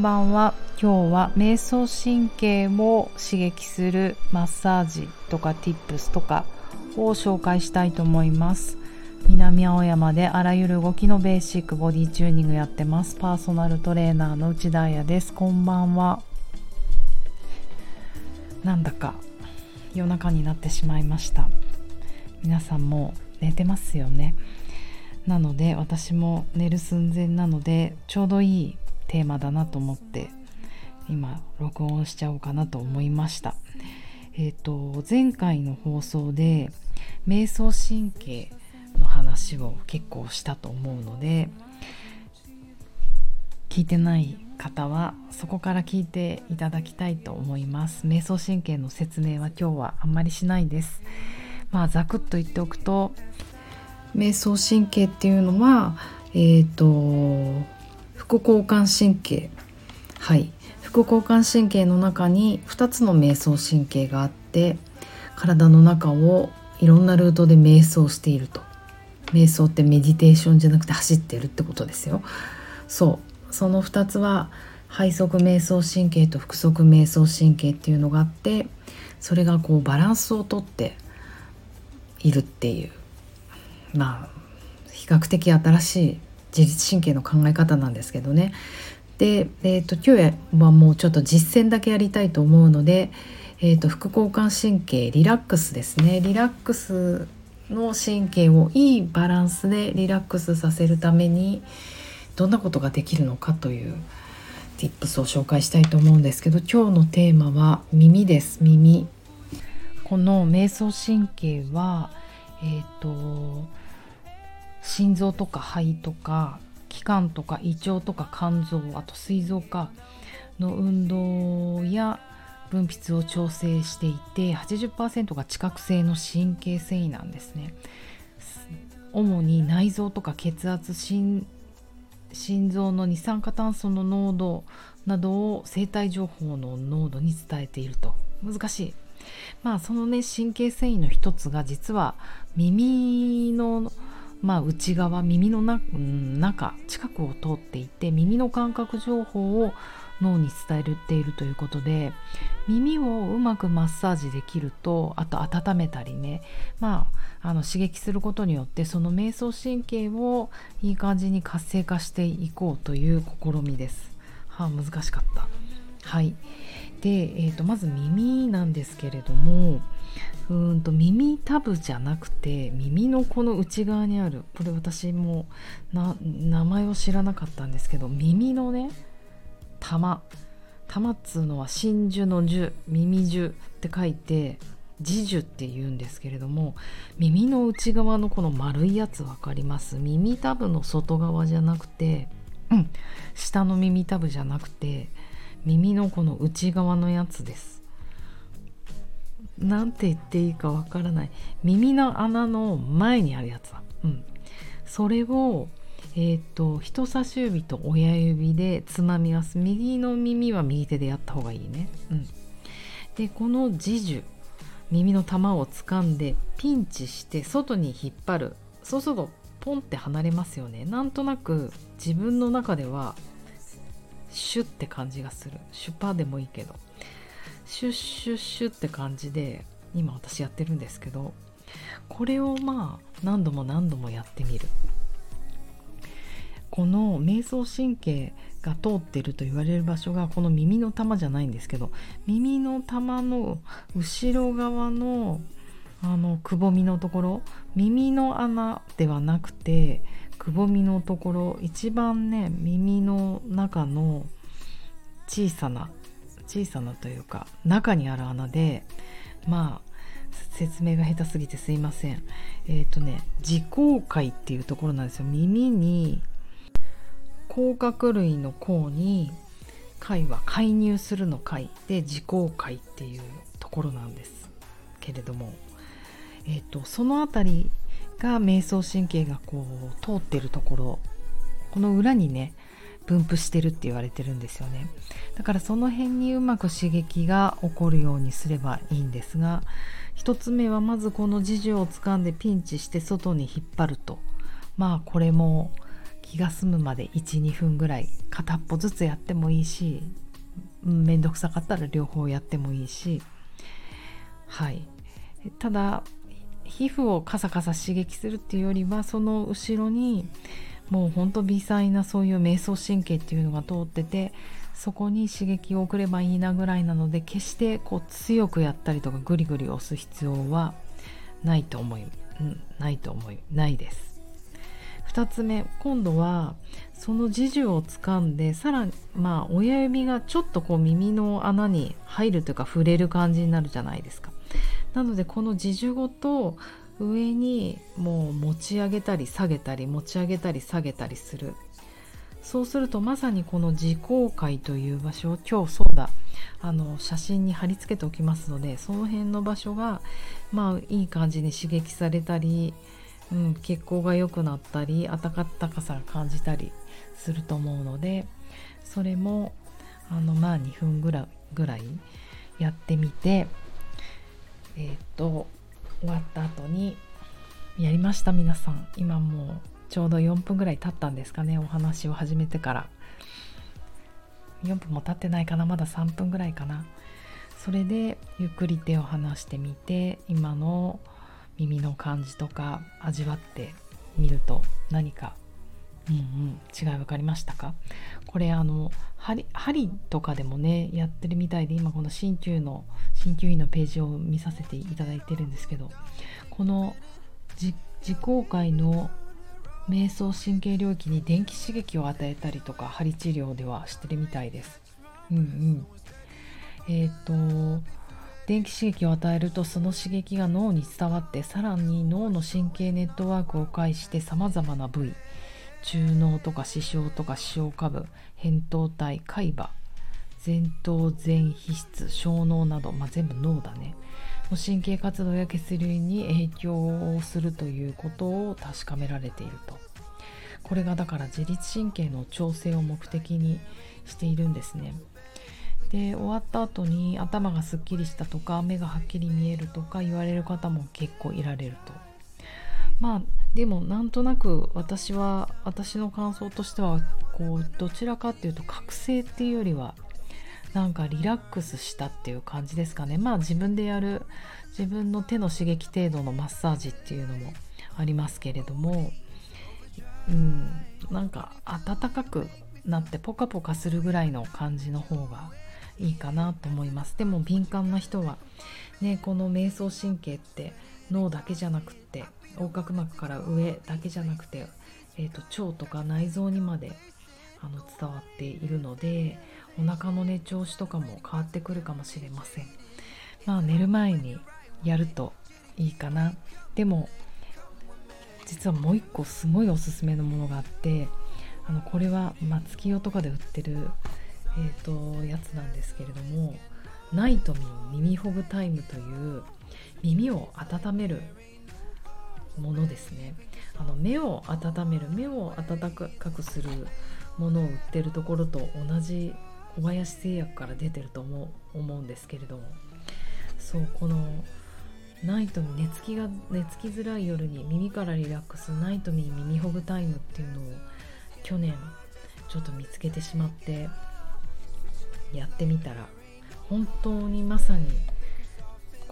んばんは。今日は瞑想神経を刺激するマッサージとか tips とかを紹介したいと思います。南青山であらゆる動きのベーシックボディチューニングやってます。パーソナルトレーナーの内田彩です。こんばんは。なんだか夜中になってしまいました。皆さんも寝てますよね。なので私も寝る寸前なのでちょうどいいテーマだなと思って今録音しちゃおうかなと思いました。えっ、ー、と前回の放送で瞑想神経の話を結構したと思うので聞いてない方はそこから聞いていただきたいと思います。瞑想神経の説明は今日はあんまりしないです。まあざくっと言っておくと瞑想神経っていうのはえっ、ー、と副交感神経。はい。副交感神経の中に2つの瞑想神経があって体の中をいろんなルートで瞑想していると。瞑想ってメディテーションじゃなくて走ってるってことですよ。そう。その2つは背側瞑想神経と腹側瞑想神経っていうのがあってそれがこうバランスをとっているっていう。まあ比較的新しい自律神経の考え方なんですけどね。で、えーと、今日はもうちょっと実践だけやりたいと思うので、えーと、副交感神経リラックスですね。リラックスの神経をいいバランスでリラックスさせるためにどんなことができるのかという tips を紹介したいと思うんですけど今日のテーマは耳です。耳。この瞑想神経はえっ、ー、と心臓とか肺とか気管とか胃腸とか肝臓あと膵臓かの運動や分泌を調整していて80%が知覚性の神経繊維なんですね。主に内臓とか血圧心臓の二酸化炭素の濃度などを生体情報の濃度に伝えていると。難しい。まあそのね神経繊維の一つが実は耳のまあ、内側耳の中近くを通っていて耳の感覚情報を脳に伝えているということで耳をうまくマッサージできるとあと温めたりね、まあ、あの刺激することによってその瞑想神経をいい感じに活性化していこうという試みです。はあ、難しかった。はいで、えーとまず耳なんですけれどもうんと耳たぶじゃなくて耳のこの内側にあるこれ私もな名前を知らなかったんですけど耳のね玉。玉っつうのは真珠の樹耳樹って書いて耳樹って言うんですけれども耳の内側のこの丸いやつ分かります？耳たぶの外側じゃなくて、うん、下の耳たぶじゃなくて耳のこの内側のやつです。なんて言っていいかわからない。耳の穴の前にあるやつだ、うん、それをえーと、人差し指と親指でつまみます。右の耳は右手でやった方がいいね、うん、でこの自樹耳の玉を掴んでピンチして外に引っ張る。そうするとポンって離れますよね。なんとなく自分の中ではシュッて感じがするシュパでもいいけどシュッシュッシュって感じで今私やってるんですけどこれをまあ何度も何度もやってみるこの瞑想神経が通ってると言われる場所がこの耳の玉じゃないんですけど耳の玉の後ろ側のあのくぼみのところ耳の穴ではなくてくぼみのところ一番ね耳の中の小さな小さなというか中にある穴でまあ説明が下手すぎてすいません。えっ、ー、とね耳甲界っていうところなんですよ。耳に甲殻類の甲に貝は介入するの貝。で耳甲界っていうところなんですけれども、えーと、その辺りが瞑想神経がこう通ってるところ。この裏にね分布してるって言われてるんですよね。だからその辺にうまく刺激が起こるようにすればいいんですが1つ目はまずこの自重を掴んでピンチして外に引っ張ると。まあこれも気が済むまで12分ぐらい片っぽずつやってもいいし面倒くさかったら両方やってもいいし。はい。ただ皮膚をカサカサ刺激するっていうよりはその後ろにもうほんと微細なそういう瞑想神経っていうのが通っててそこに刺激を送ればいいなぐらいなので決してこう強くやったりとかグリグリ押す必要はないと思い、うん、ないと思いないです。2つ目今度はそのジジュを掴んでさらにまあ親指がちょっとこう耳の穴に入るというか触れる感じになるじゃないですか。なのでこのジジュごと上にもう持ち上げたり下げたり持ち上げたり下げたりする。そうするとまさにこの自公会という場所を今日そうだ。あの写真に貼り付けておきますのでその辺の場所がまあいい感じに刺激されたり、うん、血行が良くなったり温かさが感じたりすると思うのでそれもあのまあ2分ぐらいぐらいやってみてえっ、と終わった後にやりました皆さん。今もうちょうど4分ぐらい経ったんですかね。お話を始めてから。4分も経ってないかな。まだ3分ぐらいかな。それでゆっくり手を離してみて今の耳の感じとか味わってみると何かうんうん違い分かりましたか？これあの針針とかでもねやってるみたいで今この鍼灸の鍼灸院のページを見させていただいてるんですけどこの自公会の瞑想神経領域に電気刺激を与えたりとか針治療ではしてるみたいです。うんうん、えっ、ー、と電気刺激を与えるとその刺激が脳に伝わってさらに脳の神経ネットワークを介してさまざまな部位中脳とか視床とか視床下部扁桃体海馬前頭前皮質小脳など、まあ、全部脳だね。の神経活動や血流に影響をするということを確かめられていると。これがだから自律神経の調整を目的にしているんですね。で終わった後に頭がすっきりしたとか目がはっきり見えるとか言われる方も結構いられると。まあでもなんとなく私は私の感想としてはこうどちらかっていうと覚醒っていうよりはなんかリラックスしたっていう感じですかね。まあ自分でやる自分の手の刺激程度のマッサージっていうのもありますけれどもうんなんか暖かくなってポカポカするぐらいの感じの方がいいかなと思います。でも敏感な人はねこの瞑想神経って脳だけじゃなくって横隔膜から上だけじゃなくて、えーと、腸とか内臓にまであの伝わっているのでお腹のね調子とかも変わってくるかもしれません。まあ寝る前にやるといいかな。でも実はもう一個すごいおすすめのものがあってあのこれは松清とかで売ってる、えーと、やつなんですけれどもナイトミン耳ほぐタイムという耳を温めるものですね。あの目を温める目を温かくするものを売ってるところと同じ小林製薬から出てると思う思うんですけれども。そうこのナイトに寝つきが寝つきづらい夜に耳からリラックスナイトミー耳ほぐタイムっていうのを去年ちょっと見つけてしまってやってみたら本当にまさに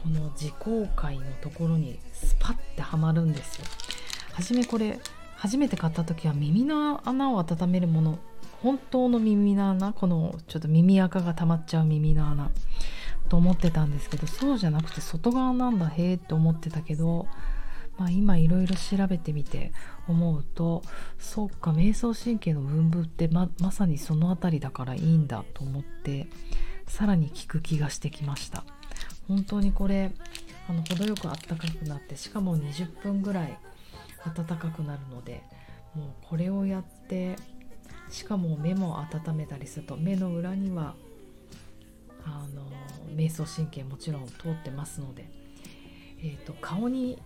この自公界のところにスパッてはまるんですよ。初めこれ初めて買った時は耳の穴を温めるもの本当の耳の穴このちょっと耳垢が溜まっちゃう耳の穴と思ってたんですけどそうじゃなくて外側なんだへえって思ってたけど、まあ、今いろいろ調べてみて思うとそっか瞑想神経の分布ってままさにその辺りだからいいんだと思ってさらに効く気がしてきました。本当にこれあの程よくあったかくなってしかも20分ぐらい暖かくなるのでもうこれをやってしかも目も温めたりすると目の裏にはあの瞑想神経もちろん通ってますので、えーと、顔に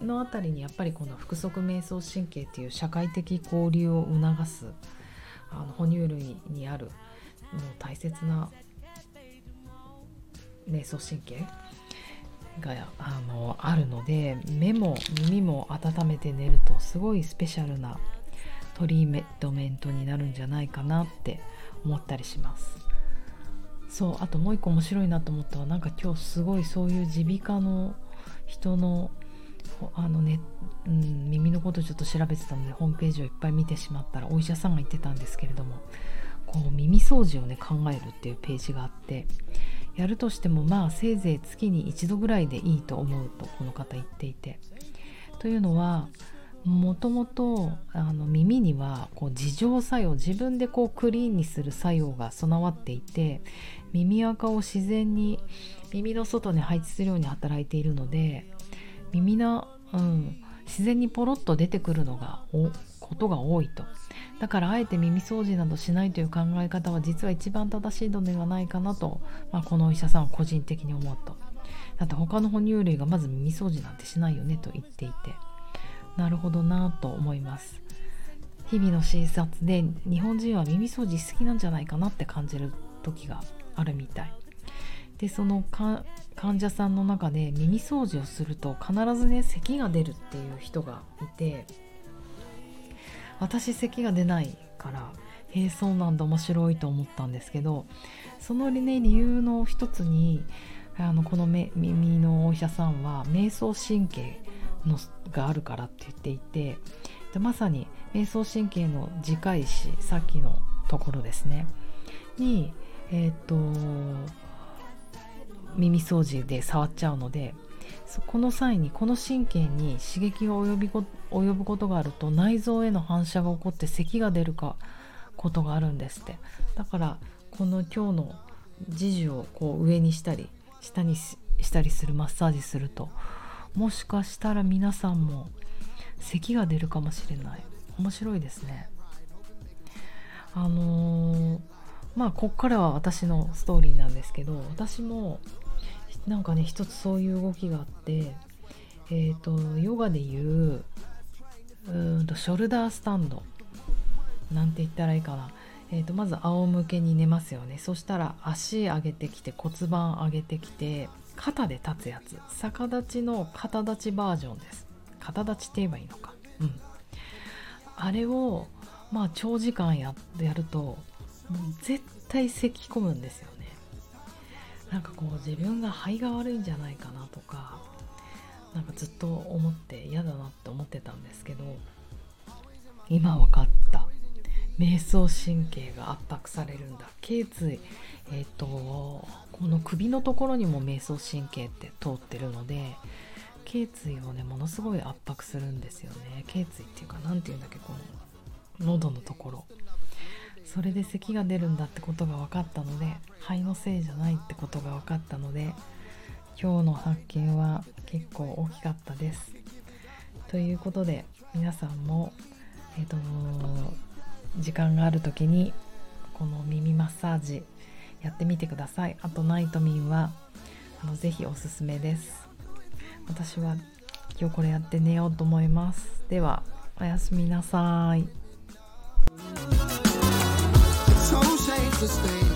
のあたりにやっぱりこの腹側瞑想神経っていう社会的交流を促すあの哺乳類にあるもう大切な瞑想神経があのあるので目も耳も温めて寝るとすごいスペシャルなトリートメントになるんじゃないかなって思ったりします。そうあともう一個面白いなと思ったのはなんか今日すごいそういう耳鼻科の人のあのね、うん、耳のことちょっと調べてたのでホームページをいっぱい見てしまったらお医者さんが言ってたんですけれどもこう耳掃除をね考えるっていうページがあってやるとしてもまあせいぜい月に一度ぐらいでいいと思うとこの方言っていて。というのはもともと耳にはこう自浄作用自分でこうクリーンにする作用が備わっていて耳垢を自然に耳の外に配置するように働いているので耳の、うん、自然にポロッと出てくるのがことが多いと。だからあえて耳掃除などしないという考え方は実は一番正しいのではないかなと、まあ、このお医者さんは個人的に思うと。だって他の哺乳類がまず耳掃除なんてしないよねと言っていて。なるほどなと思います。日々の診察で日本人は耳掃除好きなんじゃないかなって感じる時があるみたい。でその患者さんの中で耳掃除をすると必ずね咳が出るっていう人がいて。私咳が出ないからへえそうなんだ面白いと思ったんですけどその、ね、理由の一つにあのこの耳のお医者さんは瞑想神経のがあるからって言っていてでまさに瞑想神経の次回詞さっきのところですね。にえっ、と耳掃除で触っちゃうのでこの際にこの神経に刺激が及び及ぶことがあると内臓への反射が起こって咳が出るかことがあるんですって。だからこの今日の時事をこう上にしたり下にしたりするマッサージするともしかしたら皆さんも咳が出るかもしれない。面白いですね。あのー、まあこっからは私のストーリーなんですけど私もなんかね一つそういう動きがあってえっ、ー、とヨガでいううんとショルダースタンド。なんて言ったらいいかな、えーと、まず仰向けに寝ますよね。そしたら足上げてきて骨盤上げてきて肩で立つやつ。逆立ちの肩立ちバージョンです。肩立ちって言えばいいのか。うん。あれをまあ長時間ややるともう絶対咳き込むんですよなんかこう自分が肺が悪いんじゃないかなとかなんかずっと思って嫌だなって思ってたんですけど今分かった。瞑想神経が圧迫されるんだ。頸椎。えっ、ー、とこの首のところにも瞑想神経って通ってるので頸椎をねものすごい圧迫するんですよね。頸椎っていうか何て言うんだっけこの喉のところ。それで咳が出るんだってことが分かったので肺のせいじゃないってことが分かったので今日の発見は結構大きかったです。ということで皆さんも、えーと、時間がある時にこの耳マッサージやってみてください。あとナイトミンはあのぜひおすすめです。私は今日これやって寝ようと思います。ではおやすみなさい。sustain